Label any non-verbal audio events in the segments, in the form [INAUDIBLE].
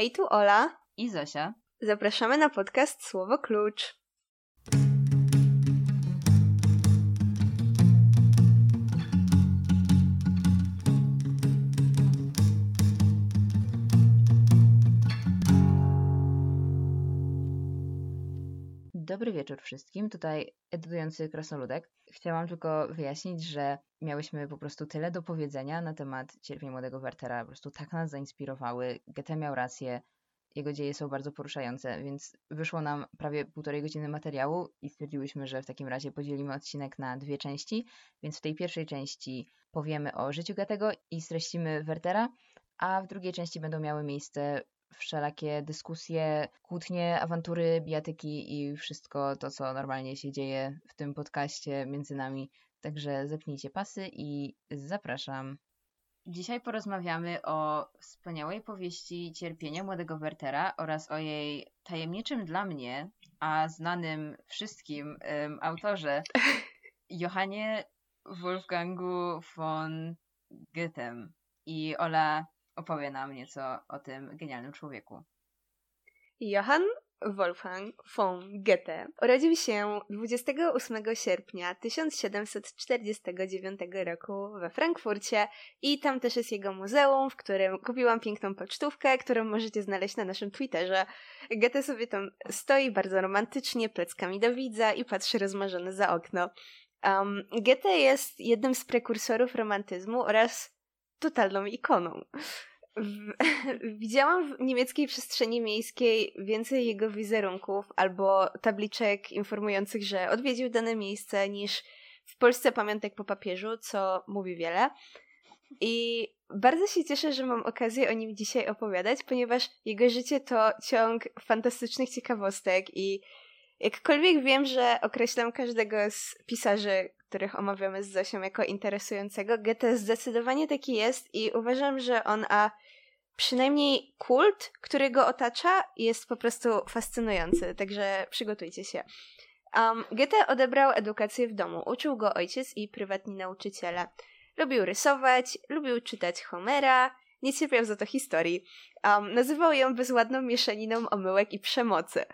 Hej, tu Ola. I Zosia. Zapraszamy na podcast Słowo Klucz. Dobry wieczór wszystkim. Tutaj edytujący krasnoludek. Chciałam tylko wyjaśnić, że miałyśmy po prostu tyle do powiedzenia na temat cierpień młodego Wertera. Po prostu tak nas zainspirowały. Goethe miał rację. Jego dzieje są bardzo poruszające, więc wyszło nam prawie półtorej godziny materiału i stwierdziłyśmy, że w takim razie podzielimy odcinek na dwie części. Więc w tej pierwszej części powiemy o życiu Goethego i streścimy Wertera, a w drugiej części będą miały miejsce wszelakie dyskusje, kłótnie, awantury, bijatyki i wszystko to, co normalnie się dzieje w tym podcaście między nami. Także zepnijcie pasy i zapraszam. Dzisiaj porozmawiamy o wspaniałej powieści Cierpienia młodego Wertera oraz o jej tajemniczym dla mnie, a znanym wszystkim um, autorze [LAUGHS] Johanie Wolfgangu von Goethem. I Ola opowie nam nieco o tym genialnym człowieku. Johann Wolfgang von Goethe urodził się 28 sierpnia 1749 roku we Frankfurcie i tam też jest jego muzeum, w którym kupiłam piękną pocztówkę, którą możecie znaleźć na naszym Twitterze. Goethe sobie tam stoi bardzo romantycznie, pleckami do widza i patrzy rozmarzony za okno. Um, Goethe jest jednym z prekursorów romantyzmu oraz totalną ikoną. [LAUGHS] Widziałam w niemieckiej przestrzeni miejskiej więcej jego wizerunków albo tabliczek informujących, że odwiedził dane miejsce niż w Polsce pamiątek po papieżu, co mówi wiele. I bardzo się cieszę, że mam okazję o nim dzisiaj opowiadać, ponieważ jego życie to ciąg fantastycznych ciekawostek i jakkolwiek wiem, że określam każdego z pisarzy, których omawiamy z Zosią jako interesującego, Goethe zdecydowanie taki jest i uważam, że on, a przynajmniej kult, który go otacza, jest po prostu fascynujący, także przygotujcie się. Um, Goethe odebrał edukację w domu. Uczył go ojciec i prywatni nauczyciele. Lubił rysować, lubił czytać Homera, nie cierpiał za to historii. Um, nazywał ją bezładną mieszaniną omyłek i przemocy.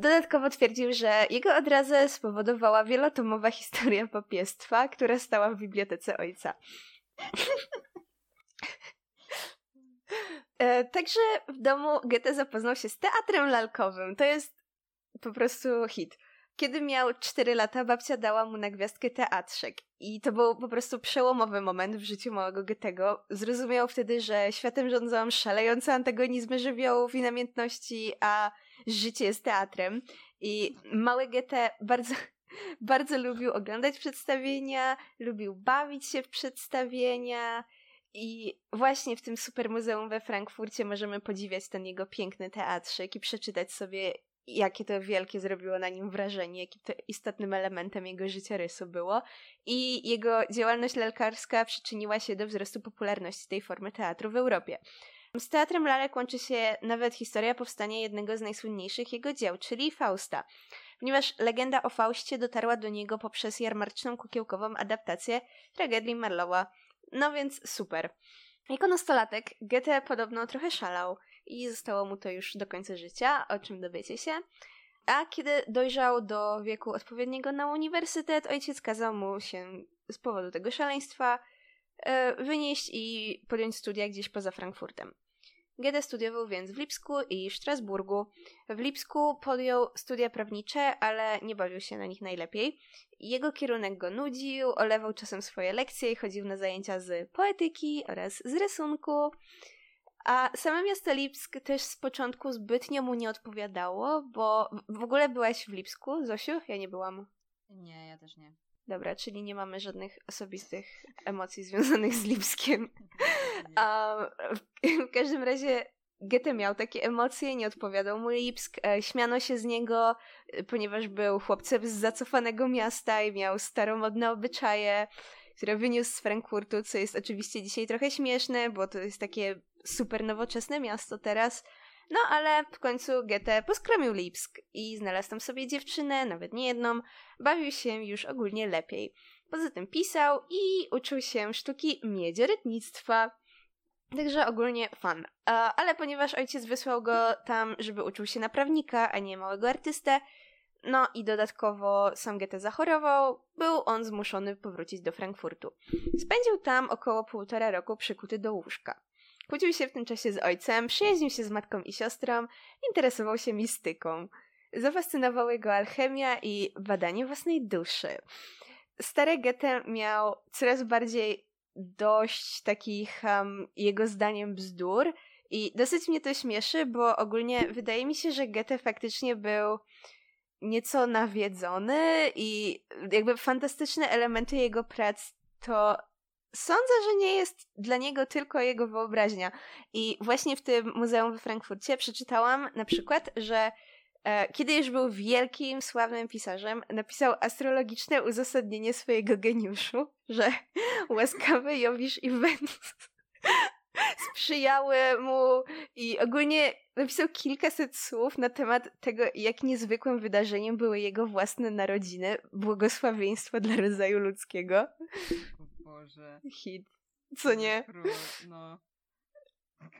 Dodatkowo twierdził, że jego odrazę spowodowała wielotomowa historia papiestwa, która stała w bibliotece ojca. e, także w domu Goethe zapoznał się z teatrem lalkowym. To jest po prostu hit. Kiedy miał 4 lata, babcia dała mu na gwiazdkę teatrzek. I to był po prostu przełomowy moment w życiu małego Goethego. Zrozumiał wtedy, że światem rządzą szalejące antagonizmy żywiołów i namiętności, a życie jest teatrem. I mały Goethe bardzo, [LAUGHS] bardzo lubił oglądać przedstawienia, lubił bawić się w przedstawienia. I właśnie w tym super muzeum we Frankfurcie możemy podziwiać ten jego piękny teatrzyk i przeczytać sobie jakie to wielkie zrobiło na nim wrażenie, jakim to istotnym elementem jego życiorysu było. I jego działalność lalkarska przyczyniła się do wzrostu popularności tej formy teatru w Europie. Z teatrem lalek łączy się nawet historia powstania jednego z najsłynniejszych jego dzieł, czyli Fausta. Ponieważ legenda o Faustie dotarła do niego poprzez jarmarczną kukiełkową adaptację tragedii Marlowa. No więc super. Jako nastolatek Goethe podobno trochę szalał i zostało mu to już do końca życia, o czym dowiecie się. A kiedy dojrzał do wieku odpowiedniego na uniwersytet, ojciec kazał mu się z powodu tego szaleństwa wynieść i podjąć studia gdzieś poza Frankfurtem. Goethe studiował więc w Lipsku i Strasburgu. W Lipsku podjął studia prawnicze, ale nie bawił się na nich najlepiej. Jego kierunek go nudził, olewał czasem swoje lekcje i chodził na zajęcia z poetyki oraz z rysunku. A same miasto Lipsk też z początku zbytnio mu nie odpowiadało, bo w ogóle byłaś w Lipsku, Zosiu? Ja nie byłam. Nie, ja też nie. Dobra, czyli nie mamy żadnych osobistych emocji związanych z Lipskiem. [LAUGHS] A w każdym razie Goethe miał takie emocje, nie odpowiadał mu Lipsk, e, śmiano się z niego, e, ponieważ był chłopcem z zacofanego miasta i miał staromodne obyczaje, które wyniósł z Frankfurtu, co jest oczywiście dzisiaj trochę śmieszne, bo to jest takie super nowoczesne miasto teraz. No ale w końcu Goethe poskromił Lipsk i znalazł tam sobie dziewczynę, nawet nie jedną, bawił się już ogólnie lepiej. Poza tym pisał i uczył się sztuki miedziorytnictwa. Także ogólnie fan. Ale ponieważ ojciec wysłał go tam, żeby uczył się na prawnika, a nie małego artystę, no i dodatkowo sam Goethe zachorował, był on zmuszony powrócić do Frankfurtu. Spędził tam około półtora roku przykuty do łóżka. Kłócił się w tym czasie z ojcem, przyjaźnił się z matką i siostrą, interesował się mistyką. Zafascynowały go alchemia i badanie własnej duszy. Stary Goethe miał coraz bardziej dość takich um, jego zdaniem bzdur i dosyć mnie to śmieszy, bo ogólnie wydaje mi się, że Goethe faktycznie był nieco nawiedzony i jakby fantastyczne elementy jego prac to sądzę, że nie jest dla niego tylko jego wyobraźnia. I właśnie w tym muzeum we Frankfurcie przeczytałam na przykład, że e, kiedy już był wielkim, sławnym pisarzem, napisał astrologiczne uzasadnienie swojego geniuszu, że [LAUGHS] łaskawy Jowisz i Wenus [LAUGHS] sprzyjały mu i ogólnie napisał kilkaset słów na temat tego, jak niezwykłym wydarzeniem były jego własne narodziny, błogosławieństwo dla rodzaju ludzkiego. Boże. Hit. Co nie? No.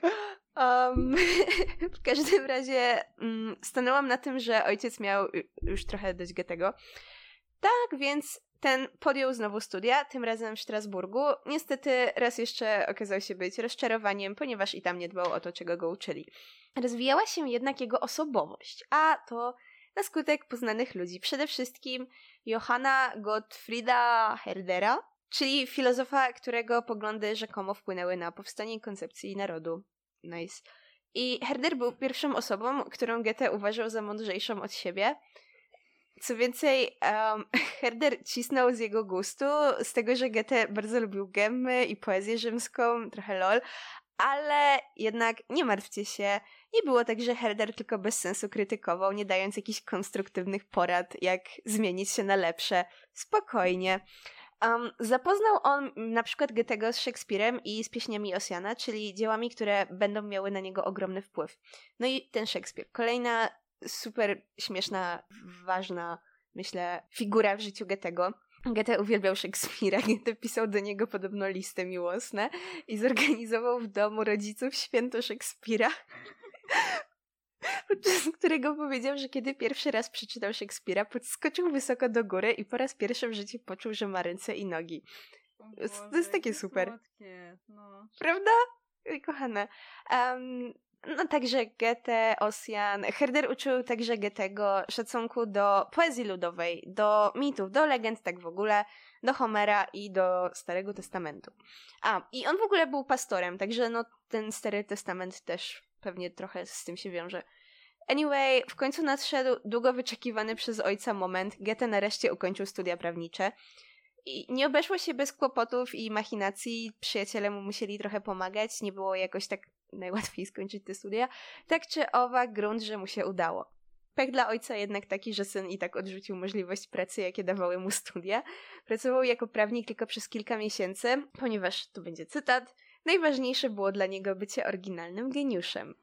[LAUGHS] Um, [LAUGHS] w każdym razie um, stanęłam na tym, że ojciec miał już trochę dość Goethego. Tak, więc ten podjął znowu studia, tym razem w Strasburgu. Niestety raz jeszcze okazał się być rozczarowaniem, ponieważ i tam nie dbał o to, czego go uczyli. Rozwijała się jednak jego osobowość, a to na skutek poznanych ludzi. Przede wszystkim Johanna Gottfrieda Herdera, czyli filozofa, którego poglądy rzekomo wpłynęły na powstanie koncepcji narodu. Nice. I Herder był pierwszą osobą, którą Goethe uważał za mądrzejszą od siebie, co więcej, um, [LAUGHS] Herder cisnął z jego gustu, z tego, że Goethe bardzo lubił gemy i poezję rzymską, trochę lol, ale jednak nie martwcie się, nie było tak, że Herder tylko bez sensu krytykował, nie dając jakichś konstruktywnych porad, jak zmienić się na lepsze. Spokojnie. Um, zapoznał on na przykład Goethego z Szekspirem i z pieśniami Osjana, czyli dziełami, które będą miały na niego ogromny wpływ. No i ten Szekspir. Kolejna super śmieszna, ważna, myślę, figura w życiu Goethego. Goethe uwielbiał Szekspira, [LAUGHS] Goethe pisał do niego podobno listy miłosne i zorganizował w domu rodziców święto Szekspira, podczas którego powiedział, że kiedy pierwszy raz przeczytał Szekspira, podskoczył wysoko do góry i po raz pierwszy w życiu poczuł, że ma ręce i nogi. Boże, to jest takie super. Słodkie, no. Prawda? Kochane. Um, no także Goethe, Ossian. Herder uczył także Goethego szacunku do poezji ludowej, do mitów, do legend, tak w ogóle, do Homera i do Starego Testamentu. A, i on w ogóle był pastorem, także no ten Stary Testament też pewnie trochę z tym się wiąże. Anyway, w końcu nadszedł długo wyczekiwany przez ojca moment. Goethe nareszcie ukończył studia prawnicze. I nie obeszło się bez kłopotów i machinacji. Przyjaciele mu musieli trochę pomagać. Nie było jakoś tak najłatwiej skończyć te studia. Tak czy owak, grunt, że mu się udało. Pech dla ojca jednak taki, że syn i tak odrzucił możliwość pracy, jakie dawały mu studia. Pracował jako prawnik tylko przez kilka miesięcy, ponieważ, tu będzie cytat, najważniejsze było dla niego bycie oryginalnym geniuszem.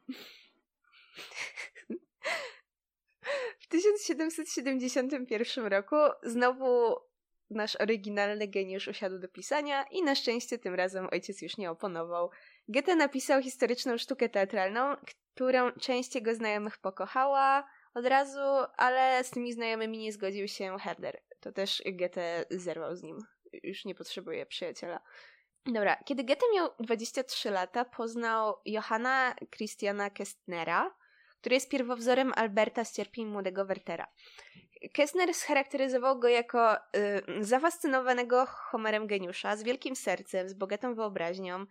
W 1771 roku znowu nasz oryginalny geniusz usiadł do pisania i na szczęście tym razem ojciec już nie oponował. Goethe napisał historyczną sztukę teatralną, którą część jego znajomych pokochała od razu, ale z tymi znajomymi nie zgodził się Herder. To też Goethe zerwał z nim. Już nie potrzebuje przyjaciela. Dobra, kiedy Goethe miał 23 lata, poznał Johanna Christiana Kestnera, który jest pierwowzorem Alberta z cierpień młodego Wertera. Kessner scharakteryzował go jako y, zafascynowanego Homerem geniusza, z wielkim sercem, z bogatą wyobraźnią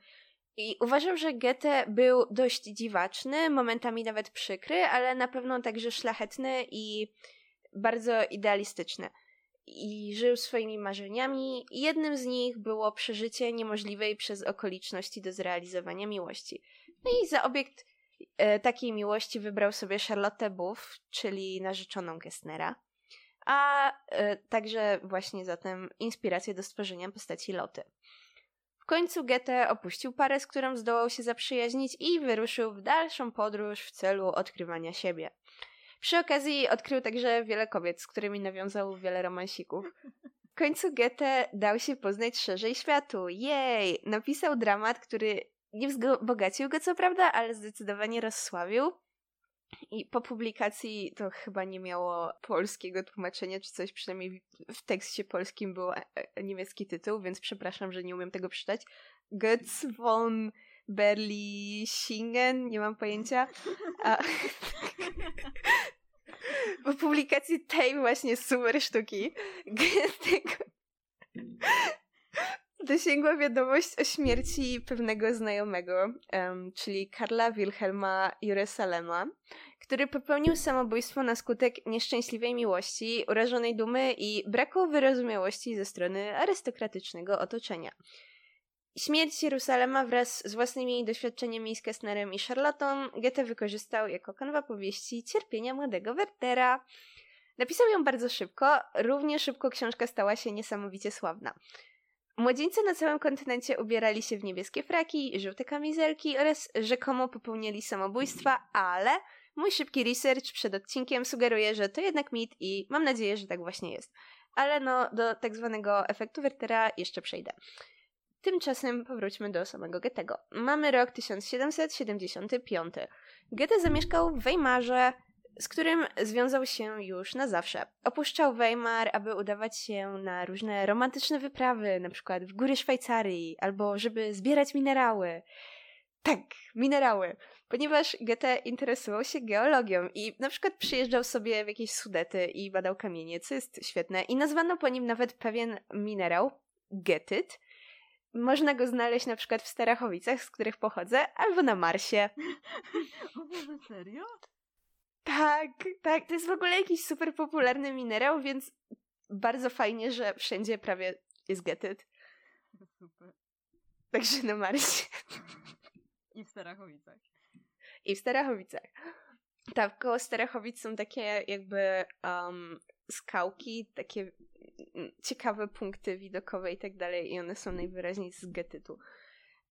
i uważał, że Goethe był dość dziwaczny, momentami nawet przykry, ale na pewno także szlachetny i bardzo idealistyczny. I żył swoimi marzeniami. Jednym z nich było przeżycie niemożliwej przez okoliczności do zrealizowania miłości. No i za obiekt e, takiej miłości wybrał sobie Charlotte Buff, czyli narzeczoną Kessnera a e, także właśnie zatem inspirację do stworzenia postaci Loty. W końcu Goethe opuścił parę, z którą zdołał się zaprzyjaźnić i wyruszył w dalszą podróż w celu odkrywania siebie. Przy okazji odkrył także wiele kobiet, z którymi nawiązał wiele romansików. W końcu Goethe dał się poznać szerzej światu. Jej! Napisał dramat, który nie wzbogacił go co prawda, ale zdecydowanie rozsławił. I po publikacji to chyba nie miało polskiego tłumaczenia czy coś, przynajmniej w tekście polskim był e, e, niemiecki tytuł, więc przepraszam, że nie umiem tego przeczytać. Götz von Berlichingen, nie mam pojęcia. A... [LAUGHS] publikacji tej właśnie super sztuki [LAUGHS] tego dosięgła wiadomość o śmierci pewnego znajomego, um, czyli Karla Wilhelma Jerusalema, który popełnił samobójstwo na skutek nieszczęśliwej miłości, urażonej dumy i braku wyrozumiałości ze strony arystokratycznego otoczenia. Śmierć Jerusalema wraz z własnymi doświadczeniami z Kessnerem i Charlottą Goethe wykorzystał jako kanwa powieści cierpienia młodego Wertera. Napisał ją bardzo szybko, równie szybko książka stała się niesamowicie sławna. Młodzieńcy na całym kontynencie ubierali się w niebieskie fraki, żółte kamizelki oraz rzekomo popełnili samobójstwa, ale mój szybki research przed odcinkiem sugeruje, że to jednak mit i mam nadzieję, że tak właśnie jest. Ale no, do tak zwanego efektu Wertera jeszcze przejdę. Tymczasem powróćmy do samego Goethego. Mamy rok 1775. Goethe zamieszkał w Weimarze, z którym związał się już na zawsze. Opuszczał Weimar, aby udawać się na różne romantyczne wyprawy, na przykład w góry Szwajcarii, albo żeby zbierać minerały. Tak, minerały. Ponieważ Goethe interesował się geologią i na przykład przyjeżdżał sobie w jakieś Sudety i badał kamienie, co jest świetne. I nazwano po nim nawet pewien minerał, getyt. Można go znaleźć na przykład w Starachowicach, z których pochodzę, albo na Marsie. [LAUGHS] O Boże, serio? Tak, tak. To jest w ogóle jakiś super popularny minerał, więc bardzo fajnie, że wszędzie prawie jest getyt. [LAUGHS] Super. Także na Marsie. I w Starachowicach. I w Starachowicach. Tak, koło Starachowic są takie jakby um, skałki, takie ciekawe punkty widokowe i tak dalej i one są najwyraźniej z getytu.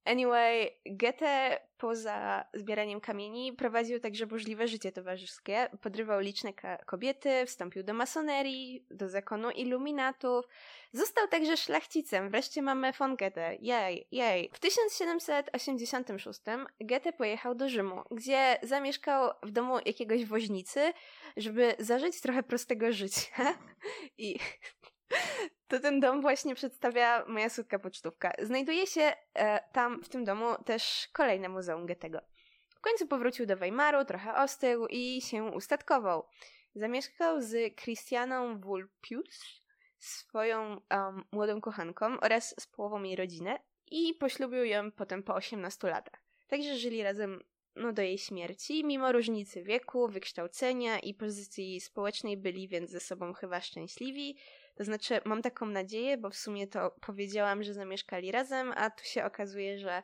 Anyway, Goethe poza zbieraniem kamieni prowadził także burzliwe życie towarzyskie. Podrywał liczne kobiety, wstąpił do masonerii, do zakonu iluminatów. Został także szlachcicem. Wreszcie mamy von Goethe. Jej, jej. W 1786 Goethe pojechał do Rzymu, gdzie zamieszkał w domu jakiegoś woźnicy, żeby zażyć trochę prostego życia. [LAUGHS] I [LAUGHS] to ten dom właśnie przedstawia moja słodka pocztówka. Znajduje się e, tam, w tym domu, też kolejne muzeum Goethego. W końcu powrócił do Weimaru, trochę ostygł i się ustatkował. Zamieszkał z Christianą Wulpius, swoją um, młodą kochanką oraz z połową jej rodziny i poślubił ją potem po 18 latach. Także żyli razem no, do jej śmierci. Mimo różnicy wieku, wykształcenia i pozycji społecznej byli więc ze sobą chyba szczęśliwi. To znaczy, mam taką nadzieję, bo w sumie to powiedziałam, że zamieszkali razem, a tu się okazuje, że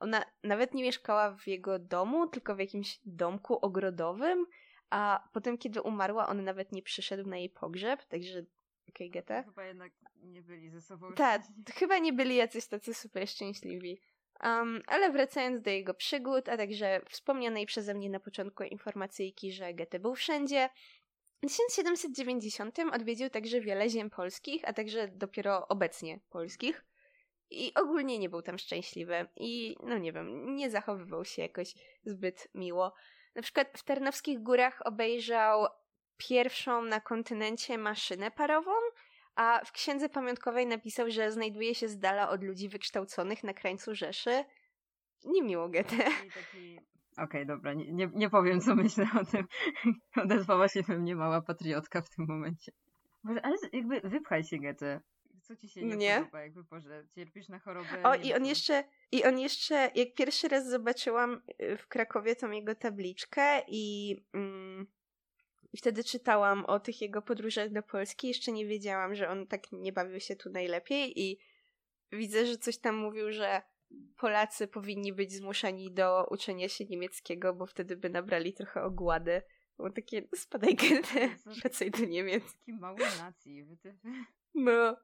ona nawet nie mieszkała w jego domu, tylko w jakimś domku ogrodowym, a potem, kiedy umarła, on nawet nie przyszedł na jej pogrzeb, także okej, okay. Chyba jednak nie byli ze sobą Tak, chyba nie byli jacyś tacy super szczęśliwi. Um, ale wracając do jego przygód, a także wspomnianej przeze mnie na początku informacyjki, że Goethe był wszędzie, w 1790 odwiedził także wiele ziem polskich, a także dopiero obecnie polskich. I ogólnie nie był tam szczęśliwy. I no nie wiem, nie zachowywał się jakoś zbyt miło. Na przykład w Tarnowskich Górach obejrzał pierwszą na kontynencie maszynę parową, a w księdze pamiątkowej napisał, że znajduje się z dala od ludzi wykształconych na krańcu Rzeszy. Niemiło Goethe. Taki Okej, okay, dobra, nie, nie, nie, powiem, co myślę o tym. [LAUGHS] Odezwała się we mnie mała patriotka w tym momencie. Może, ale jakby wypchaj się, Goethe. Co ci się nie, nie? podoba, jakby Boże, cierpisz na chorobę? O, i on jeszcze, i on jeszcze, jak pierwszy raz zobaczyłam y, w Krakowie tą jego tabliczkę i mm, wtedy czytałam o tych jego podróżach do Polski, jeszcze nie wiedziałam, że on tak nie bawił się tu najlepiej i widzę, że coś tam mówił, że Polacy powinni być zmuszeni do uczenia się niemieckiego, bo wtedy by nabrali trochę ogłady. Było takie, no spadaj Goethe, wracaj do Niemiec. Taki mały nacji. No,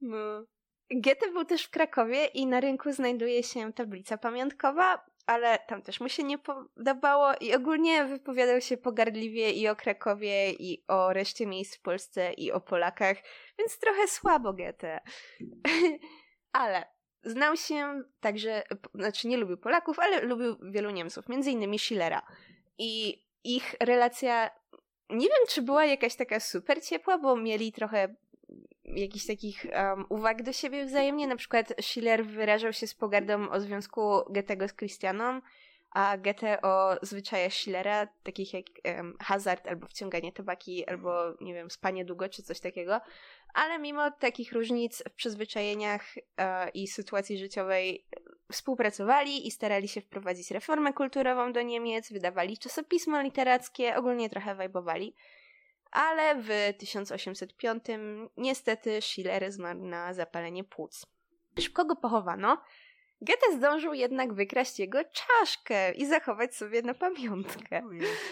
no. Goethe był też w Krakowie i na rynku znajduje się tablica pamiątkowa, ale tam też mu się nie podobało i ogólnie wypowiadał się pogardliwie i o Krakowie, i o reszcie miejsc w Polsce, i o Polakach, więc trochę słabo Goethe. [LAUGHS] ale znał się także, znaczy nie lubił Polaków, ale lubił wielu Niemców, między innymi Schillera. I ich relacja, nie wiem czy była jakaś taka super ciepła, bo mieli trochę jakichś takich um, uwag do siebie wzajemnie. Na przykład Schiller wyrażał się z pogardą o związku Goethego z Christianą, a Goethe o zwyczajach Schillera, takich jak um, hazard albo wciąganie tabaki, albo nie wiem, spanie długo czy coś takiego. Ale mimo takich różnic w przyzwyczajeniach e, i sytuacji życiowej współpracowali i starali się wprowadzić reformę kulturową do Niemiec, wydawali czasopismo literackie, ogólnie trochę wajbowali ale w 1805 niestety Schiller zmarł na zapalenie płuc. Szybko go pochowano. Goethe zdążył jednak wykraść jego czaszkę i zachować sobie na pamiątkę.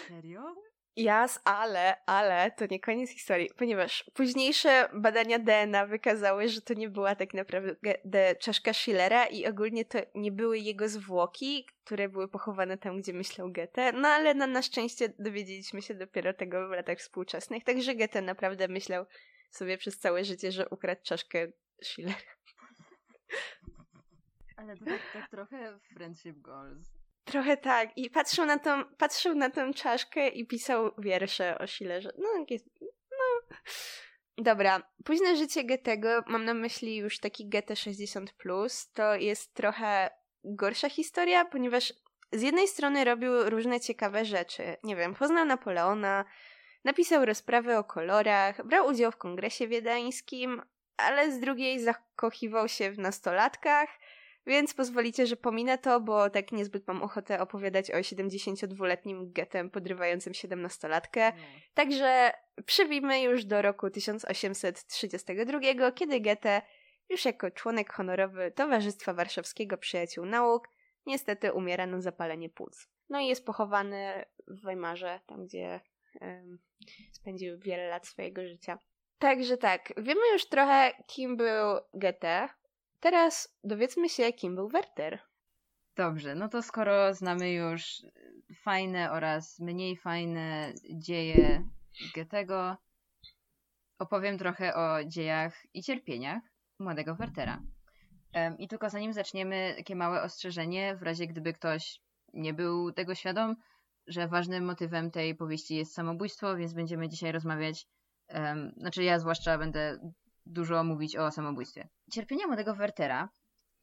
Serio? Jas, ale, ale to nie koniec historii, ponieważ późniejsze badania DNA wykazały, że to nie była tak naprawdę czaszka Schillera i ogólnie to nie były jego zwłoki, które były pochowane tam, gdzie myślał Goethe, no ale na, na szczęście dowiedzieliśmy się dopiero tego w latach współczesnych, także Goethe naprawdę myślał sobie przez całe życie, że ukradł czaszkę Schillera. [LAUGHS] Ale to tak, tak trochę friendship goals. Trochę tak. I patrzył na tą, patrzył na tę czaszkę i pisał wiersze o Schillerze. No, no. Dobra, późne życie Goethego, mam na myśli już taki Goethe 60+, to jest trochę gorsza historia, ponieważ z jednej strony robił różne ciekawe rzeczy. Nie wiem, poznał Napoleona, napisał rozprawy o kolorach, brał udział w kongresie wiedeńskim, ale z drugiej zakochiwał się w nastolatkach, więc pozwolicie, że pominę to, bo tak niezbyt mam ochotę opowiadać o 72-letnim getem podrywającym 17-latkę. No. Także przybijmy już do roku 1832, kiedy Goethe, już jako członek honorowy Towarzystwa Warszawskiego Przyjaciół Nauk, niestety umiera na zapalenie płuc. No i jest pochowany w Weimarze, tam gdzie um, spędził wiele lat swojego życia. Także tak, wiemy już trochę, kim był Goethe, Teraz dowiedzmy się, kim był Werter. Dobrze, no to skoro znamy już fajne oraz mniej fajne dzieje Goethego, opowiem trochę o dziejach i cierpieniach młodego Wertera. I tylko zanim zaczniemy, takie małe ostrzeżenie, w razie gdyby ktoś nie był tego świadom, że ważnym motywem tej powieści jest samobójstwo, więc będziemy dzisiaj rozmawiać, um, znaczy ja zwłaszcza będę dużo mówić o samobójstwie. Cierpienia młodego Wertera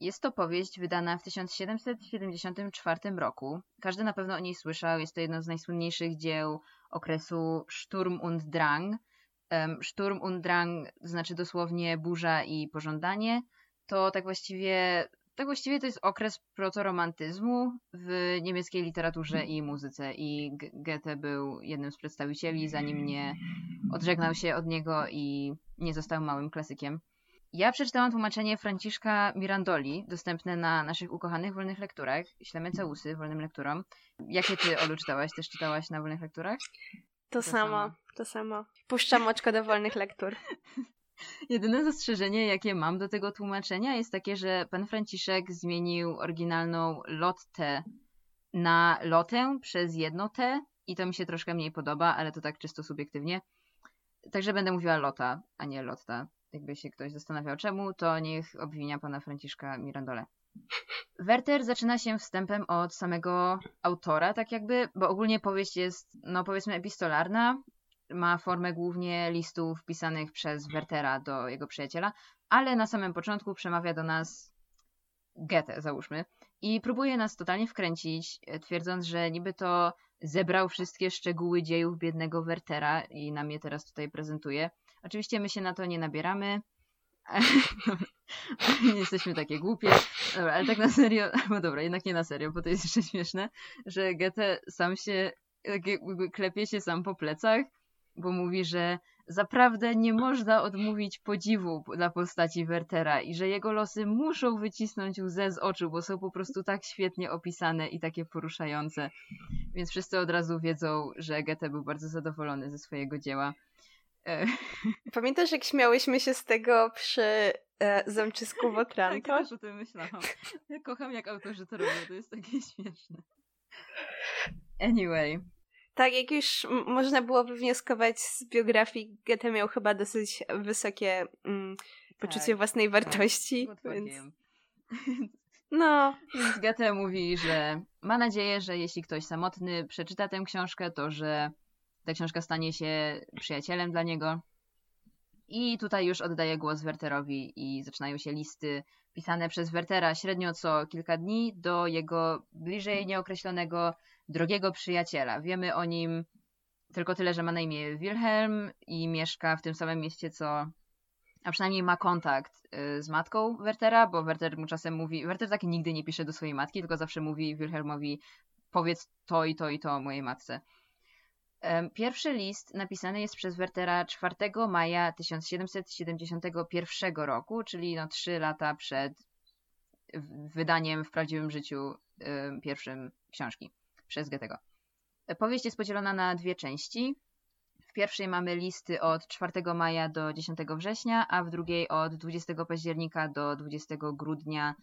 jest to powieść wydana w 1774 roku. Każdy na pewno o niej słyszał. Jest to jedno z najsłynniejszych dzieł okresu Sturm und Drang. Sturm und Drang znaczy dosłownie burza i pożądanie. To tak właściwie tak właściwie to jest okres protoromantyzmu w niemieckiej literaturze i muzyce i Goethe był jednym z przedstawicieli, zanim nie odżegnał się od niego i nie został małym klasykiem. Ja przeczytałam tłumaczenie Franciszka Mirandoli, dostępne na naszych ukochanych wolnych lekturach. Ślemy całusy wolnym lekturom. Jakie ty, Olu, czytałaś? Też czytałaś na wolnych lekturach? To, to samo, samo, to samo. Puszczam oczko do wolnych lektur. [LAUGHS] Jedyne zastrzeżenie, jakie mam do tego tłumaczenia, jest takie, że pan Franciszek zmienił oryginalną lottę na lotę przez jedno T i to mi się troszkę mniej podoba, ale to tak czysto subiektywnie. Także będę mówiła lota, a nie lotta. Jakby się ktoś zastanawiał czemu, to niech obwinia pana Franciszka Mirandole. Werter zaczyna się wstępem od samego autora, tak jakby, bo ogólnie powieść jest, no powiedzmy, epistolarna, ma formę głównie listów pisanych przez Wertera do jego przyjaciela, ale na samym początku przemawia do nas Goethe, załóżmy, i próbuje nas totalnie wkręcić, e, twierdząc, że niby to zebrał wszystkie szczegóły dziejów biednego Wertera i nam je teraz tutaj prezentuje. Oczywiście my się na to nie nabieramy. nie [LAUGHS] jesteśmy takie głupie. Dobra, ale tak na serio, [LAUGHS] no dobra, jednak nie na serio, bo to jest jeszcze śmieszne, że Goethe sam się, klepie się sam po plecach bo mówi, że zaprawdę nie można odmówić podziwu dla postaci Wertera i że jego losy muszą wycisnąć łzę z oczu, bo są po prostu tak świetnie opisane i takie poruszające. Więc wszyscy od razu wiedzą, że Goethe był bardzo zadowolony ze swojego dzieła. E, [LAUGHS] Pamiętasz, jak śmiałyśmy się z tego przy e, zamczysku Wotranto? tak, też o tym myślałam. Ja kocham, jak autorzy to robią, to jest takie [LAUGHS] śmieszne. Anyway, tak, jak już można było wywnioskować z biografii, Goethe miał chyba dosyć wysokie mm, poczucie tak, własnej wartości. Tak, więc... [LAUGHS] No. Więc Goethe mówi, że ma nadzieję, że jeśli ktoś samotny przeczyta tę książkę, to że ta książka stanie się przyjacielem dla niego. I tutaj już oddaję głos Werterowi i zaczynają się listy pisane przez Wertera średnio co kilka dni do jego bliżej nieokreślonego drogiego przyjaciela. Wiemy o nim tylko tyle, że ma na imię Wilhelm i mieszka w tym samym mieście co a przynajmniej ma kontakt y, z matką Wertera, bo Werter mu czasem mówi, Werter tak nigdy nie pisze do swojej matki, tylko zawsze mówi Wilhelmowi powiedz to i to i to mojej matce. Pierwszy list napisany jest przez Wertera 4 maja 1771 roku, czyli no 3 lata przed wydaniem w prawdziwym życiu pierwszym książki przez Goethego. Powieść jest podzielona na dwie części. W pierwszej mamy listy od 4 maja do 10 września, a w drugiej od 20 października do 20 grudnia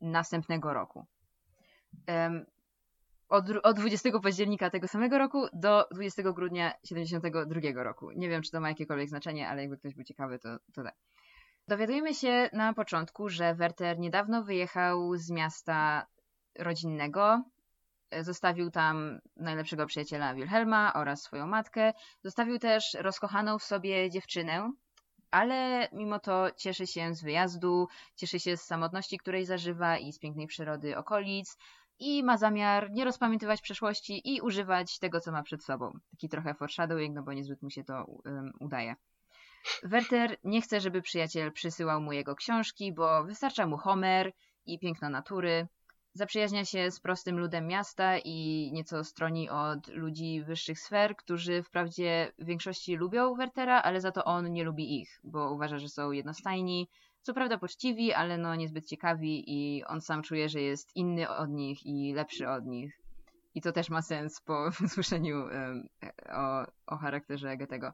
następnego roku. Od, od 20 października tego samego roku do 20 grudnia 72 roku. Nie wiem, czy to ma jakiekolwiek znaczenie, ale jakby ktoś był ciekawy, to, to tak. Dowiadujemy się na początku, że Werter niedawno wyjechał z miasta rodzinnego, Zostawił tam najlepszego przyjaciela Wilhelma oraz swoją matkę. Zostawił też rozkochaną w sobie dziewczynę, ale mimo to cieszy się z wyjazdu, cieszy się z samotności, której zażywa i z pięknej przyrody okolic i ma zamiar nie rozpamiętywać przeszłości i używać tego, co ma przed sobą. Taki trochę foreshadowing, no bo niezbyt mu się to um, udaje. Werter nie chce, żeby przyjaciel przysyłał mu jego książki, bo wystarcza mu Homer i piękno natury. Zaprzyjaźnia się z prostym ludem miasta i nieco stroni od ludzi wyższych sfer, którzy wprawdzie w większości lubią Wertera, ale za to on nie lubi ich, bo uważa, że są jednostajni, co prawda poczciwi, ale no niezbyt ciekawi i on sam czuje, że jest inny od nich i lepszy od nich. I to też ma sens po [LAUGHS] słyszeniu o, o charakterze Goethego.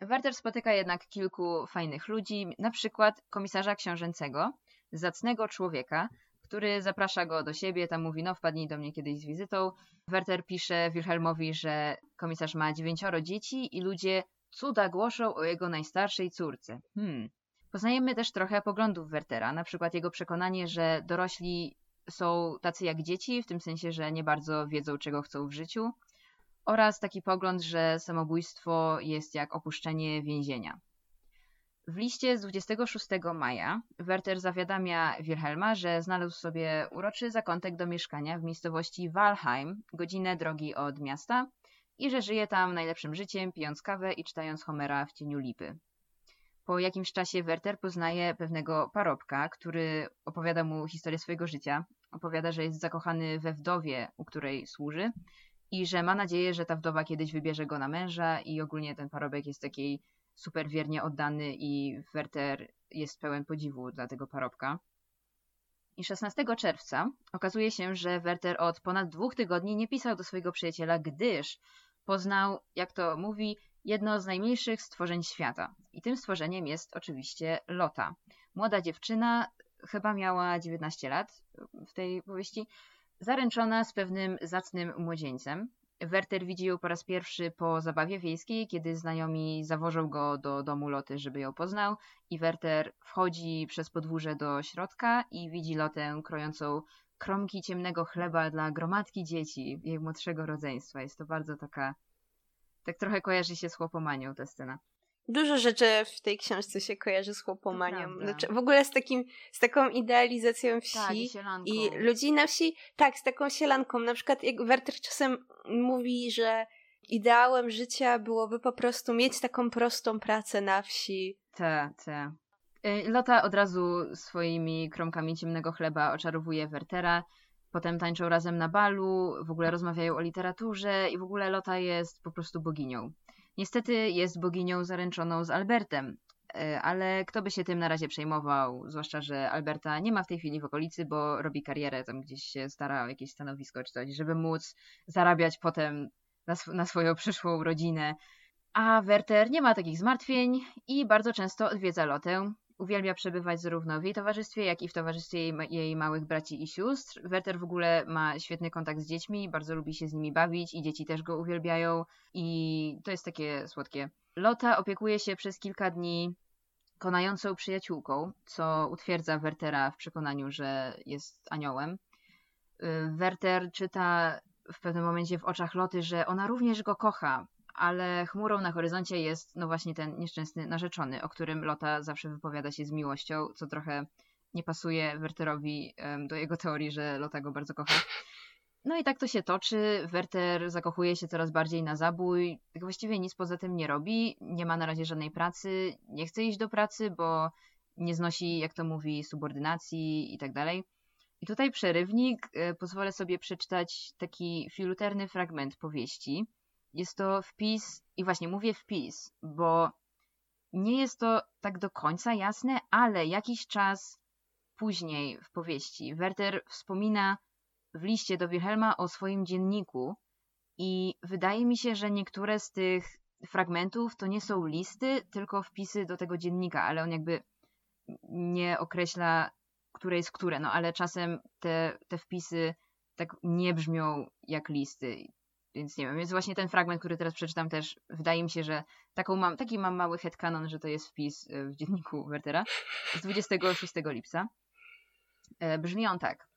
Werter spotyka jednak kilku fajnych ludzi, na przykład komisarza książęcego, zacnego człowieka, który zaprasza go do siebie, tam mówi, no wpadnij do mnie kiedyś z wizytą. Werter pisze Wilhelmowi, że komisarz ma dziewięcioro dzieci i ludzie cuda głoszą o jego najstarszej córce. Hmm. Poznajemy też trochę poglądów Wertera, na przykład jego przekonanie, że dorośli są tacy jak dzieci, w tym sensie, że nie bardzo wiedzą, czego chcą w życiu, oraz taki pogląd, że samobójstwo jest jak opuszczenie więzienia. W liście z 26 maja Werter zawiadamia Wilhelma, że znalazł sobie uroczy zakątek do mieszkania w miejscowości Walheim, godzinę drogi od miasta i że żyje tam najlepszym życiem, pijąc kawę i czytając Homera w cieniu lipy. Po jakimś czasie Werter poznaje pewnego parobka, który opowiada mu historię swojego życia. Opowiada, że jest zakochany we wdowie, u której służy i że ma nadzieję, że ta wdowa kiedyś wybierze go na męża i ogólnie ten parobek jest takiej super wiernie oddany i Werter jest pełen podziwu dla tego parobka. I 16 czerwca okazuje się, że Werter od ponad dwóch tygodni nie pisał do swojego przyjaciela, gdyż poznał, jak to mówi, jedno z najmniejszych stworzeń świata. I tym stworzeniem jest oczywiście Lota. Młoda dziewczyna, chyba miała 19 lat w tej powieści, zaręczona z pewnym zacnym młodzieńcem. Werter widzi ją po raz pierwszy po zabawie wiejskiej, kiedy znajomi zawożą go do domu Loty, żeby ją poznał i Werter wchodzi przez podwórze do środka i widzi Lotę krojącą kromki ciemnego chleba dla gromadki dzieci jej młodszego rodzeństwa. Jest to bardzo taka, tak trochę kojarzy się z chłopomanią ta scena. Dużo rzeczy w tej książce się kojarzy z chłopomanią. Znaczy, w ogóle z, takim, z taką idealizacją wsi tak, i, i ludzi na wsi. Tak, z taką sielanką. Na przykład jak Werter czasem mówi, że ideałem życia byłoby po prostu mieć taką prostą pracę na wsi. Tak, tak. Lota od razu swoimi kromkami ciemnego chleba oczarowuje Wertera. Potem tańczą razem na balu, w ogóle rozmawiają o literaturze i w ogóle Lota jest po prostu boginią. Niestety jest boginią zaręczoną z Albertem, e, ale kto by się tym na razie przejmował, zwłaszcza, że Alberta nie ma w tej chwili w okolicy, bo robi karierę, tam gdzieś się stara o jakieś stanowisko czy coś, żeby móc zarabiać potem na, sw na swoją przyszłą rodzinę. A Werter nie ma takich zmartwień i bardzo często odwiedza Lotę, Uwielbia przebywać zarówno w jej towarzystwie, jak i w towarzystwie jej, jej, małych braci i sióstr. Werter w ogóle ma świetny kontakt z dziećmi, bardzo lubi się z nimi bawić i dzieci też go uwielbiają i to jest takie słodkie. Lota opiekuje się przez kilka dni konającą przyjaciółką, co utwierdza Wertera w przekonaniu, że jest aniołem. Y, Werter czyta w pewnym momencie w oczach Loty, że ona również go kocha, ale chmurą na horyzoncie jest no właśnie ten nieszczęsny narzeczony, o którym Lota zawsze wypowiada się z miłością, co trochę nie pasuje Werterowi do jego teorii, że Lota go bardzo kocha. No i tak to się toczy. Werter zakochuje się coraz bardziej na zabój. Tak właściwie nic poza tym nie robi. Nie ma na razie żadnej pracy. Nie chce iść do pracy, bo nie znosi, jak to mówi, subordynacji i tak dalej. I tutaj przerywnik. E, pozwolę sobie przeczytać taki filuterny fragment powieści. Jest to wpis, i właśnie mówię wpis, bo nie jest to tak do końca jasne, ale jakiś czas później w powieści Werter wspomina w liście do Wilhelma o swoim dzienniku i wydaje mi się, że niektóre z tych fragmentów to nie są listy, tylko wpisy do tego dziennika, ale on jakby nie określa, które jest które, no ale czasem te, te wpisy tak nie brzmią jak listy. Więc nie wiem, więc właśnie ten fragment, który teraz przeczytam też, wydaje mi się, że taką mam, taki mam mały headcanon, że to jest wpis e, w dzienniku Wertera z 26 lipca. E, brzmi on tak.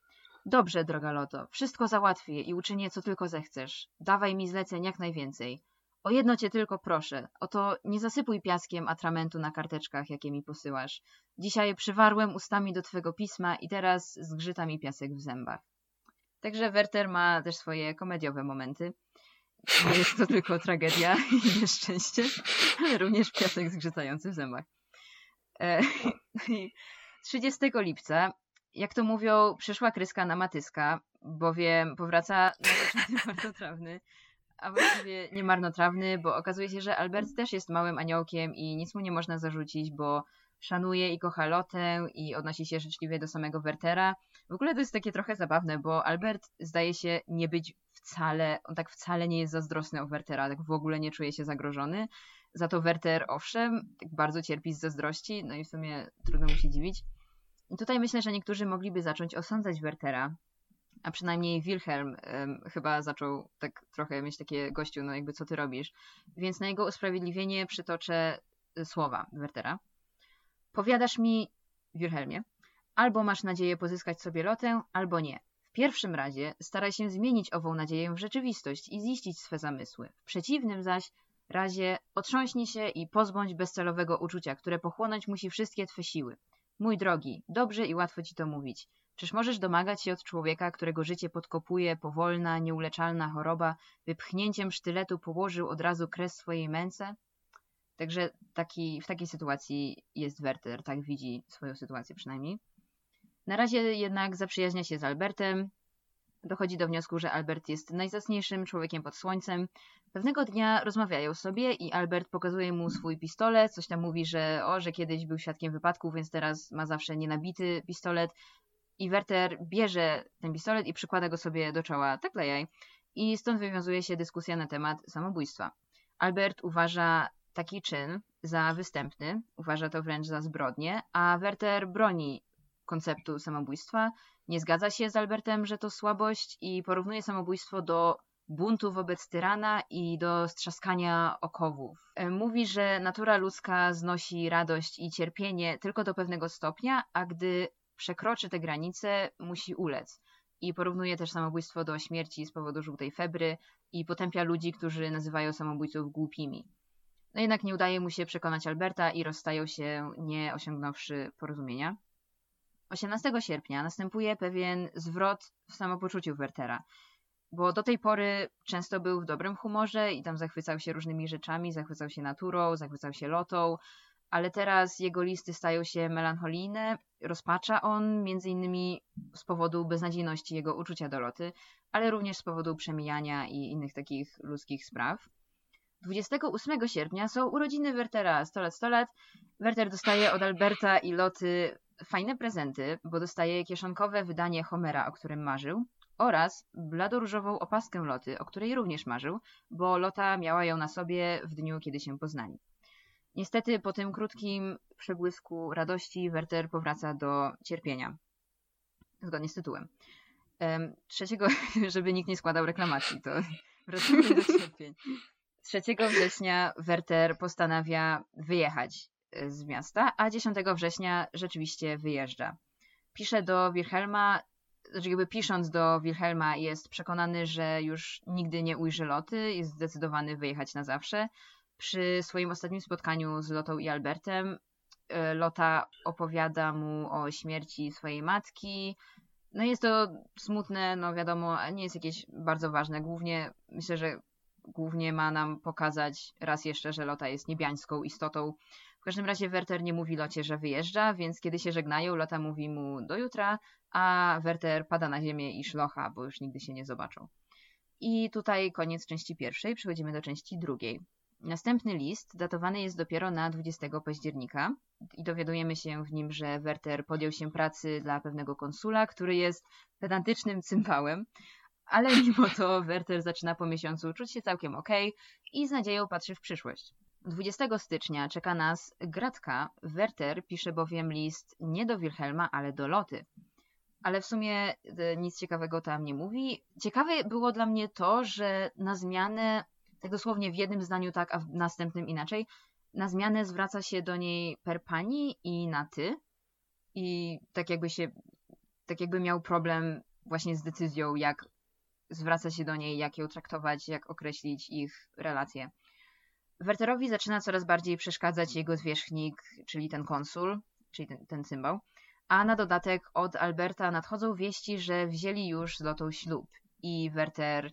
Dobrze, droga Loto, wszystko załatwię i uczynię, co tylko zechcesz. Dawaj mi zleceń jak najwięcej. O jedno cię tylko proszę, oto nie zasypuj piaskiem atramentu na karteczkach, jakie mi posyłasz. Dzisiaj przywarłem ustami do twego pisma i teraz zgrzyta mi piasek w zębach. Także Werter ma też swoje komediowe momenty. Nie jest to tylko tragedia i nieszczęście, ale również piasek zgrzytający w zębach. 30 e, lipca jak to mówią, przyszła kryska na matyska, bowiem powraca narzeczony [LAUGHS] marnotrawny, a właściwie nie marnotrawny, bo okazuje się, że Albert też jest małym aniołkiem i nic mu nie można zarzucić, bo szanuje i kocha Lotę i odnosi się życzliwie do samego Wertera. W ogóle to jest takie trochę zabawne, bo Albert zdaje się nie być wcale, on tak wcale nie jest zazdrosny o Wertera, tak w ogóle nie czuje się zagrożony. Za to Werter, owszem, tak bardzo cierpi z zazdrości, no i w sumie trudno mu się dziwić. I tutaj myślę, że niektórzy mogliby zacząć osądzać Wertera, a przynajmniej Wilhelm um, chyba zaczął tak trochę mieć takie gościu, no jakby co ty robisz. Więc na jego usprawiedliwienie przytoczę y, słowa Wertera. Powiadasz mi, Wilhelmie, albo masz nadzieję pozyskać sobie lotę, albo nie. Pierwszym razie staraj się zmienić ową nadzieję w rzeczywistość i ziścić swe zamysły. W przeciwnym zaś razie otrząśnij się i pozbądź bezcelowego uczucia, które pochłonąć musi wszystkie twe siły. Mój drogi, dobrze i łatwo ci to mówić. Czyż możesz domagać się od człowieka, którego życie podkopuje powolna, nieuleczalna choroba, wypchnięciem sztyletu położył od razu kres swojej męce? Także taki, w takiej sytuacji jest Werter, tak widzi swoją sytuację przynajmniej. Na razie jednak zaprzyjaźnia się z Albertem, dochodzi do wniosku, że Albert jest najzacniejszym człowiekiem pod słońcem. Pewnego dnia rozmawiają sobie i Albert pokazuje mu swój pistolet, coś tam mówi, że o, że kiedyś był świadkiem wypadku, więc teraz ma zawsze nienabity pistolet. I Werter bierze ten pistolet i przykłada go sobie do czoła, tak dla jaj. I stąd wywiązuje się dyskusja na temat samobójstwa. Albert uważa taki czyn za występny, uważa to wręcz za zbrodnię, a Werter broni konceptu samobójstwa, nie zgadza się z Albertem, że to słabość i porównuje samobójstwo do buntu wobec tyrana i do strzaskania okowów. E, mówi, że natura ludzka znosi radość i cierpienie tylko do pewnego stopnia, a gdy przekroczy te granice, musi ulec. I porównuje też samobójstwo do śmierci z powodu żółtej febry i potępia ludzi, którzy nazywają samobójców głupimi. No jednak nie udaje mu się przekonać Alberta i rozstają się, nie osiągnąwszy porozumienia. 18 sierpnia następuje pewien zwrot w samopoczuciu Wertera, bo do tej pory często był w dobrym humorze i tam zachwycał się różnymi rzeczami, zachwycał się naturą, zachwycał się lotą, ale teraz jego listy stają się melancholijne, rozpacza on między innymi z powodu beznadziejności jego uczucia do loty, ale również z powodu przemijania i innych takich ludzkich spraw. 28 sierpnia są urodziny Wertera 100 lat 100 lat. Werter dostaje od Alberta i Loty fajne prezenty, bo dostaje kieszonkowe wydanie Homera, o którym marzył, oraz bladoróżową opaskę Loty, o której również marzył, bo Lota miała ją na sobie w dniu, kiedy się poznali. Niestety po tym krótkim przebłysku radości Werter powraca do cierpienia. Zgodnie z tytułem. Trzeciego, [LAUGHS] żeby nikt nie składał reklamacji, to [LAUGHS] wracamy do cierpień. 3 września Werter postanawia wyjechać z miasta, a 10 września rzeczywiście wyjeżdża. Pisze do Wilhelma, znaczy jakby pisząc do Wilhelma jest przekonany, że już nigdy nie ujrzy Loty, jest zdecydowany wyjechać na zawsze. Przy swoim ostatnim spotkaniu z Lotą i Albertem e, Lota opowiada mu o śmierci swojej matki. No jest to smutne, no wiadomo, nie jest jakieś bardzo ważne. Głównie myślę, że głównie ma nam pokazać raz jeszcze, że Lota jest niebiańską istotą. W każdym razie Werter nie mówi Locie, że wyjeżdża, więc kiedy się żegnają, Lota mówi mu do jutra, a Werter pada na ziemię i szlocha, bo już nigdy się nie zobaczą. I tutaj koniec części pierwszej, przechodzimy do części drugiej. Następny list datowany jest dopiero na 20 października i dowiadujemy się w nim, że Werter podjął się pracy dla pewnego konsula, który jest pedantycznym cympałem, ale mimo to Werter zaczyna po miesiącu czuć się całkiem ok i z nadzieją patrzy w przyszłość. 20 stycznia czeka nas gratka. Werter pisze bowiem list nie do Wilhelma, ale do Loty. Ale w sumie e, nic ciekawego tam nie mówi. Ciekawe było dla mnie to, że na zmianę, tak dosłownie w jednym zdaniu tak, a w następnym inaczej, na zmianę zwraca się do niej per pani i na ty. I tak jakby się, tak jakby miał problem właśnie z decyzją, jak zwraca się do niej, jak ją traktować, jak określić ich relacje. Werterowi zaczyna coraz bardziej przeszkadzać jego zwierzchnik, czyli ten konsul, czyli ten, ten cymbał, a na dodatek od Alberta nadchodzą wieści, że wzięli już z Lotą ślub i Werter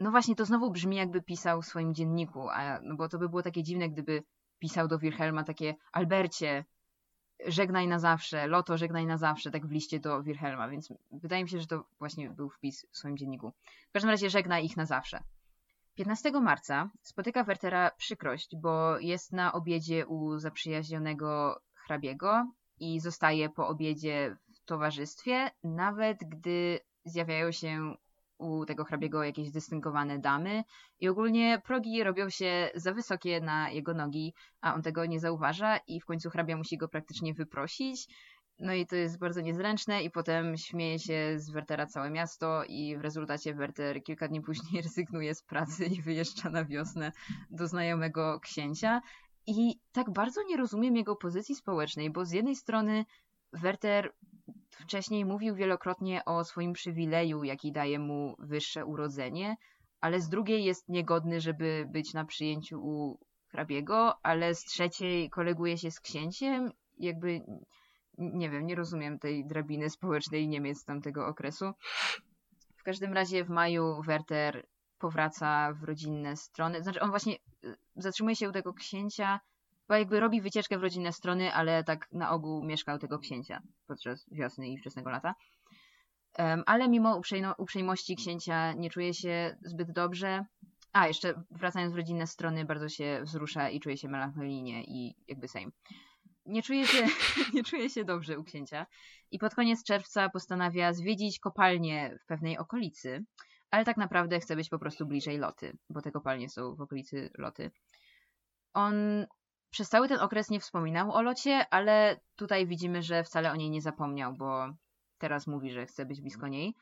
no właśnie, to znowu brzmi jakby pisał w swoim dzienniku, a, no bo to by było takie dziwne, gdyby pisał do Wilhelma takie Albercie, żegnaj na zawsze, Loto, żegnaj na zawsze, tak w liście do Wilhelma, więc wydaje mi się, że to właśnie był wpis w swoim dzienniku. W każdym razie żegna ich na zawsze. 15 marca spotyka Wertera przykrość, bo jest na obiedzie u zaprzyjaźnionego hrabiego i zostaje po obiedzie w towarzystwie, nawet gdy zjawiają się u tego hrabiego jakieś dystyngowane damy i ogólnie progi robią się za wysokie na jego nogi, a on tego nie zauważa i w końcu hrabia musi go praktycznie wyprosić. No i to jest bardzo niezręczne i potem śmieje się z Wertera całe miasto i w rezultacie Werter kilka dni później [LAUGHS] rezygnuje z pracy i wyjeżdża na wiosnę do znajomego księcia. I tak bardzo nie rozumiem jego pozycji społecznej, bo z jednej strony Werter wcześniej mówił wielokrotnie o swoim przywileju, jaki daje mu wyższe urodzenie, ale z drugiej jest niegodny, żeby być na przyjęciu u hrabiego, ale z trzeciej koleguje się z księciem. Jakby nie wiem, nie rozumiem tej drabiny społecznej Niemiec tamtego okresu. W każdym razie w maju Werter powraca w rodzinne strony. Znaczy on właśnie y, zatrzymuje się u tego księcia bo jakby robi wycieczkę w rodzinne strony, ale tak na ogół mieszkał tego księcia podczas wiosny i wczesnego lata. Um, ale mimo uprzejmości księcia nie czuje się zbyt dobrze. A, jeszcze wracając w rodzinne strony, bardzo się wzrusza i czuje się melancholijnie i jakby same. Nie czuje się, [LAUGHS] nie czuje się dobrze u księcia i pod koniec czerwca postanawia zwiedzić kopalnię w pewnej okolicy, ale tak naprawdę chce być po prostu bliżej Loty, bo te kopalnie są w okolicy Loty. On przez cały ten okres nie wspominał o locie, ale tutaj widzimy, że wcale o niej nie zapomniał, bo teraz mówi, że chce być blisko niej.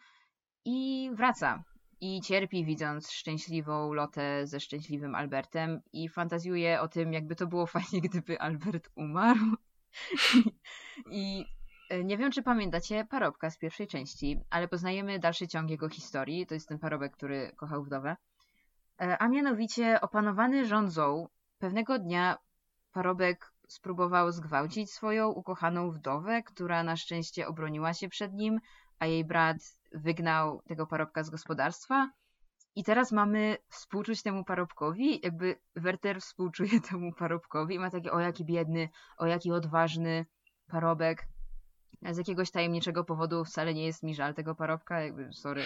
I wraca. I cierpi, widząc szczęśliwą lotę ze szczęśliwym Albertem, i fantazjuje o tym, jakby to było [LAUGHS] fajnie, gdyby Albert umarł. [LAUGHS] I e, nie wiem, czy pamiętacie parobka z pierwszej części, ale poznajemy dalszy ciąg jego historii. To jest ten parobek, który kochał wdowę. E, a mianowicie opanowany rządzą pewnego dnia Parobek spróbował zgwałcić swoją ukochaną wdowę, która na szczęście obroniła się przed nim, a jej brat wygnał tego parobka z gospodarstwa. I teraz mamy współczuć temu parobkowi, jakby Werter współczuje [LAUGHS] temu parobkowi i ma takie, o jaki biedny, o jaki odważny parobek. Z jakiegoś tajemniczego powodu wcale nie jest mi żal tego parobka, jakby, sorry.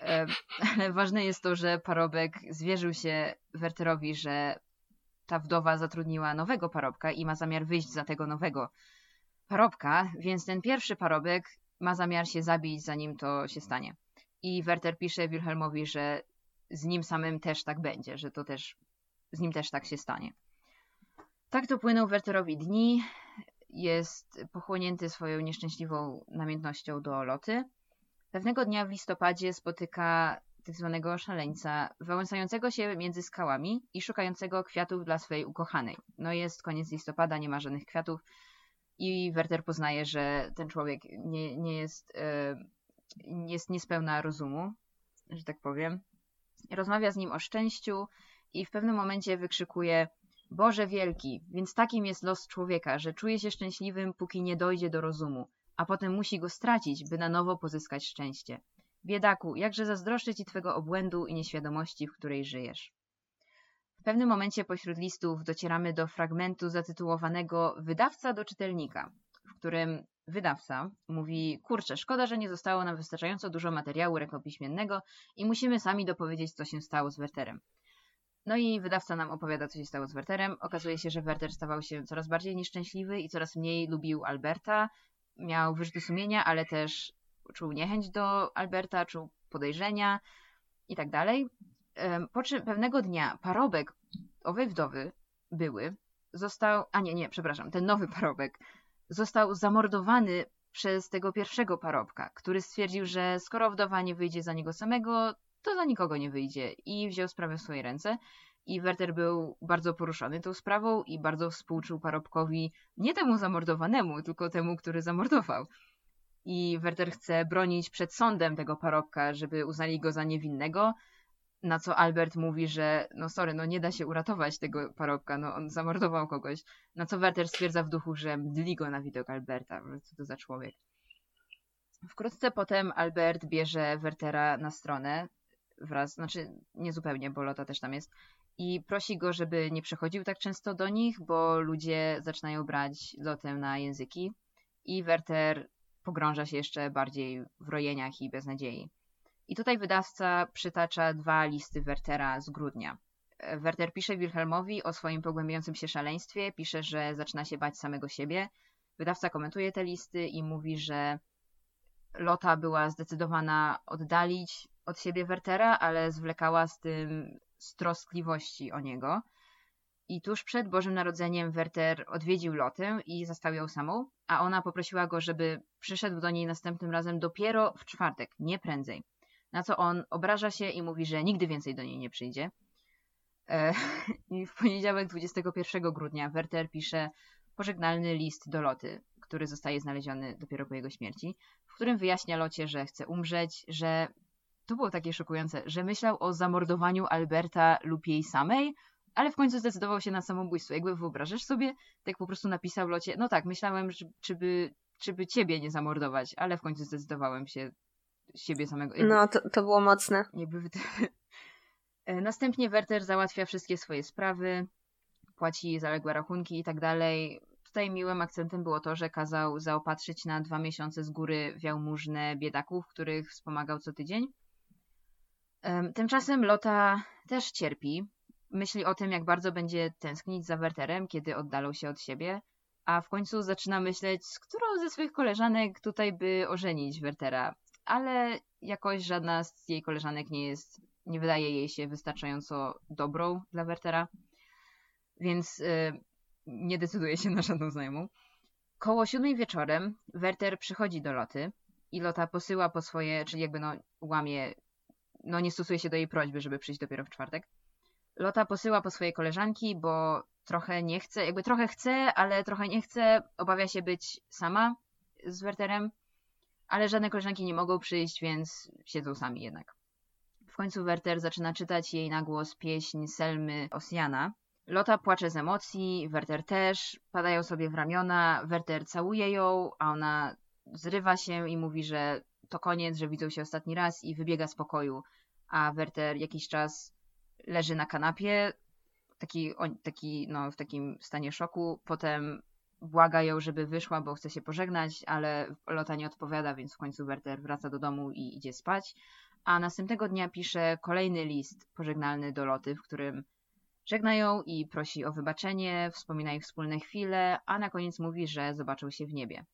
[LAUGHS] Ale ważne jest to, że parobek zwierzył się Werterowi, że ta wdowa zatrudniła nowego parobka i ma zamiar wyjść za tego nowego parobka, więc ten pierwszy parobek ma zamiar się zabić, zanim to się stanie. I Werter pisze Wilhelmowi, że z nim samym też tak będzie, że to też z nim też tak się stanie. Tak to płyną Werterowi dni. Jest pochłonięty swoją nieszczęśliwą namiętnością do loty. Pewnego dnia w listopadzie spotyka tak zwanego szaleńca, wałęsającego się między skałami i szukającego kwiatów dla swojej ukochanej. No jest koniec listopada, nie ma żadnych kwiatów i Werter poznaje, że ten człowiek nie, nie jest, e, jest niespełna rozumu, że tak powiem. Rozmawia z nim o szczęściu i w pewnym momencie wykrzykuje Boże wielki, więc takim jest los człowieka, że czuje się szczęśliwym, póki nie dojdzie do rozumu, a potem musi go stracić, by na nowo pozyskać szczęście. Biedaku, jakże zazdroszczę ci twego obłędu i nieświadomości, w której żyjesz. W pewnym momencie pośród listów docieramy do fragmentu zatytułowanego Wydawca do czytelnika, w którym wydawca mówi: Kurczę, szkoda, że nie zostało nam wystarczająco dużo materiału rękopiśmiennego i musimy sami dopowiedzieć, co się stało z Werterem. No i wydawca nam opowiada, co się stało z Werterem. Okazuje się, że Werter stawał się coraz bardziej nieszczęśliwy i coraz mniej lubił Alberta. Miał wyrzuty sumienia, ale też czuł niechęć do Alberta, czuł podejrzenia i tak dalej. Po czym pewnego dnia parobek owej wdowy, były, został, a nie, nie, przepraszam, ten nowy parobek został zamordowany przez tego pierwszego parobka, który stwierdził, że skoro wdowa nie wyjdzie za niego samego, to za nikogo nie wyjdzie i wziął sprawę w swoje ręce. I Werter był bardzo poruszony tą sprawą i bardzo współczuł parobkowi, nie temu zamordowanemu, tylko temu, który zamordował. I Werter chce bronić przed sądem tego parobka, żeby uznali go za niewinnego, na co Albert mówi, że no sorry, no nie da się uratować tego parobka, no on zamordował kogoś. Na co Werter stwierdza w duchu, że mdli go na widok Alberta. Co to za człowiek. Wkrótce potem Albert bierze Wertera na stronę wraz, znaczy nie zupełnie, bo Lota też tam jest i prosi go, żeby nie przechodził tak często do nich, bo ludzie zaczynają brać Lotę na języki i Werter pogrąża się jeszcze bardziej w rojeniach i beznadziei. I tutaj wydawca przytacza dwa listy Wertera z grudnia. Werter pisze Wilhelmowi o swoim pogłębiającym się szaleństwie, pisze, że zaczyna się bać samego siebie. Wydawca komentuje te listy i mówi, że Lota była zdecydowana oddalić od siebie Wertera, ale zwlekała z tym z troskliwości o niego. I tuż przed Bożym Narodzeniem Werter odwiedził Lotę i zastał ją samą, a ona poprosiła go, żeby przyszedł do niej następnym razem dopiero w czwartek, nie prędzej. Na co on obraża się i mówi, że nigdy więcej do niej nie przyjdzie. E, [LAUGHS] I w poniedziałek 21 grudnia Werter pisze pożegnalny list do Loty, który zostaje znaleziony dopiero po jego śmierci, w którym wyjaśnia Locie, że chce umrzeć, że to było takie szokujące, że myślał o zamordowaniu Alberta lub jej samej, ale w końcu zdecydował się na samobójstwo. Jakby wyobrażasz sobie, tak po prostu napisał Locie, no tak, myślałem, czy, by, czy by ciebie nie zamordować, ale w końcu zdecydowałem się siebie samego. Jakby, no, to, to było mocne. Jakby... [LAUGHS] E, następnie Werter załatwia wszystkie swoje sprawy, płaci zaległe rachunki i tak dalej. Tutaj miłym akcentem było to, że kazał zaopatrzyć na dwa miesiące z góry wiałmużnę biedaków, których wspomagał co tydzień. Tymczasem Lota też cierpi. Myśli o tym, jak bardzo będzie tęsknić za Werterem, kiedy oddalą się od siebie, a w końcu zaczyna myśleć, z którą ze swoich koleżanek tutaj by ożenić Wertera. Ale jakoś żadna z jej koleżanek nie jest, nie wydaje jej się wystarczająco dobrą dla Wertera, więc yy, nie decyduje się na żadną znajomą. Koło siódmej wieczorem Werter przychodzi do Loty i Lota posyła po swoje, czyli jakby no łamie no nie stosuje się do jej prośby, żeby przyjść dopiero w czwartek. Lota posyła po swojej koleżanki, bo trochę nie chce, jakby trochę chce, ale trochę nie chce, obawia się być sama z Werterem, ale żadne koleżanki nie mogą przyjść, więc siedzą sami jednak. W końcu Werter zaczyna czytać jej na głos pieśń Selmy Osjana. Lota płacze z emocji, Werter też, padają sobie w ramiona, Werter całuje ją, a ona zrywa się i mówi, że to koniec, że widzą się ostatni raz i wybiega z pokoju, a Werter jakiś czas leży na kanapie, taki, taki no, w takim stanie szoku, potem błaga ją, żeby wyszła, bo chce się pożegnać, ale Lota nie odpowiada, więc w końcu Werter wraca do domu i idzie spać, a następnego dnia pisze kolejny list pożegnalny do Loty, w którym żegna ją i prosi o wybaczenie, wspomina ich wspólne chwile, a na koniec mówi, że zobaczą się w niebie.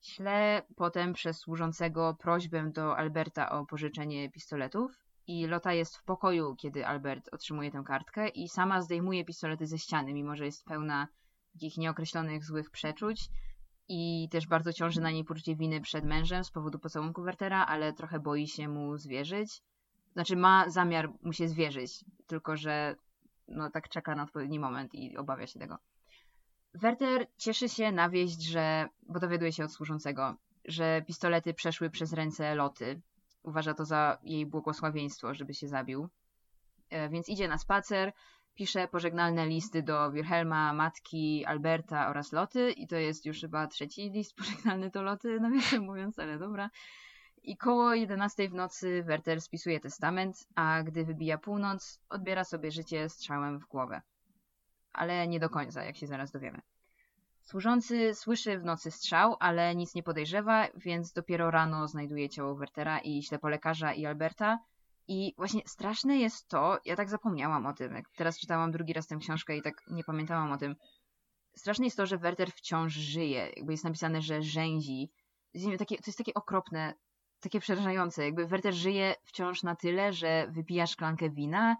Śle potem przez służącego prośbę do Alberta o pożyczenie pistoletów i Lota jest w pokoju, kiedy Albert otrzymuje tę kartkę i sama zdejmuje pistolety ze ściany, mimo że jest pełna takich nieokreślonych złych przeczuć i też bardzo ciąży na niej poczucie winy przed mężem z powodu pocałunku Wertera, ale trochę boi się mu zwierzyć. znaczy ma zamiar mu się zwierzyć, tylko że no tak czeka na odpowiedni moment i obawia się tego. Werter cieszy się na wieść, że, bo dowiaduje się od służącego, że pistolety przeszły przez ręce Loty. Uważa to za jej błogosławieństwo, żeby się zabił. E, więc idzie na spacer, pisze pożegnalne listy do Wilhelma, matki, Alberta oraz Loty i to jest już chyba trzeci list [LAUGHS] pożegnalny do Loty, nawiasem mówiąc, ale dobra. I koło 11 w nocy Werter spisuje testament, a gdy wybija północ, odbiera sobie życie strzałem w głowę. Ale nie do końca, jak się zaraz dowiemy. Służący słyszy w nocy strzał, ale nic nie podejrzewa, więc dopiero rano znajduje ciało Wertera i ślepo lekarza i Alberta. I właśnie straszne jest to, ja tak zapomniałam o tym, jak teraz czytałam drugi raz tę książkę i tak nie pamiętałam o tym. Straszne jest to, że Werter wciąż żyje. Jakby jest napisane, że rzęzi. Takie, to jest takie okropne, takie przerażające. Jakby Werter żyje wciąż na tyle, że wypija szklankę wina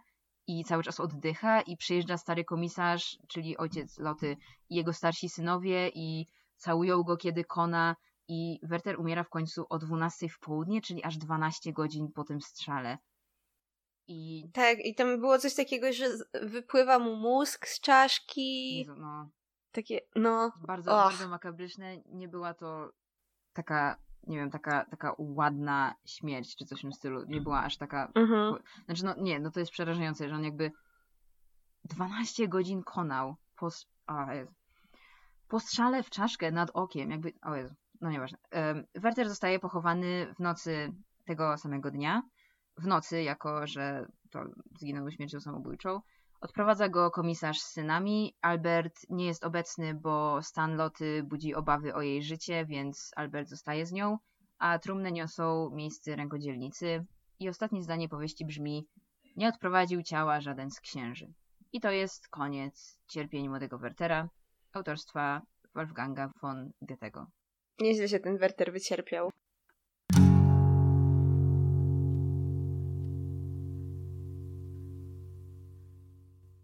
i cały czas oddycha i przyjeżdża stary komisarz, czyli ojciec Loty i jego starsi synowie i całują go, kiedy kona i Werter umiera w końcu o 12 w południe, czyli aż 12 godzin po tym strzale. I... Tak, i tam było coś takiego, że wypływa mu mózg z czaszki. Jezu, no. Takie, no. Bardzo, bardzo makabryczne. Nie była to taka nie wiem, taka, taka ładna śmierć, czy coś w tym stylu. Nie była aż taka. Mhm. Znaczy, no nie, no to jest przerażające, że on jakby 12 godzin konał po, o Jezu. po strzale w czaszkę nad okiem, jakby. O Jezu, no nieważne. Um, Werter zostaje pochowany w nocy tego samego dnia. W nocy, jako że to zginął śmiercią samobójczą. Odprowadza go komisarz z synami. Albert nie jest obecny, bo stan Loty budzi obawy o jej życie, więc Albert zostaje z nią, a trumnę niosą miejscy rękodzielnicy. I ostatnie zdanie powieści brzmi: Nie odprowadził ciała żaden z księży. I to jest koniec cierpień młodego Wertera, autorstwa Wolfganga von Goethego. Nieźle się ten Werter wycierpiał.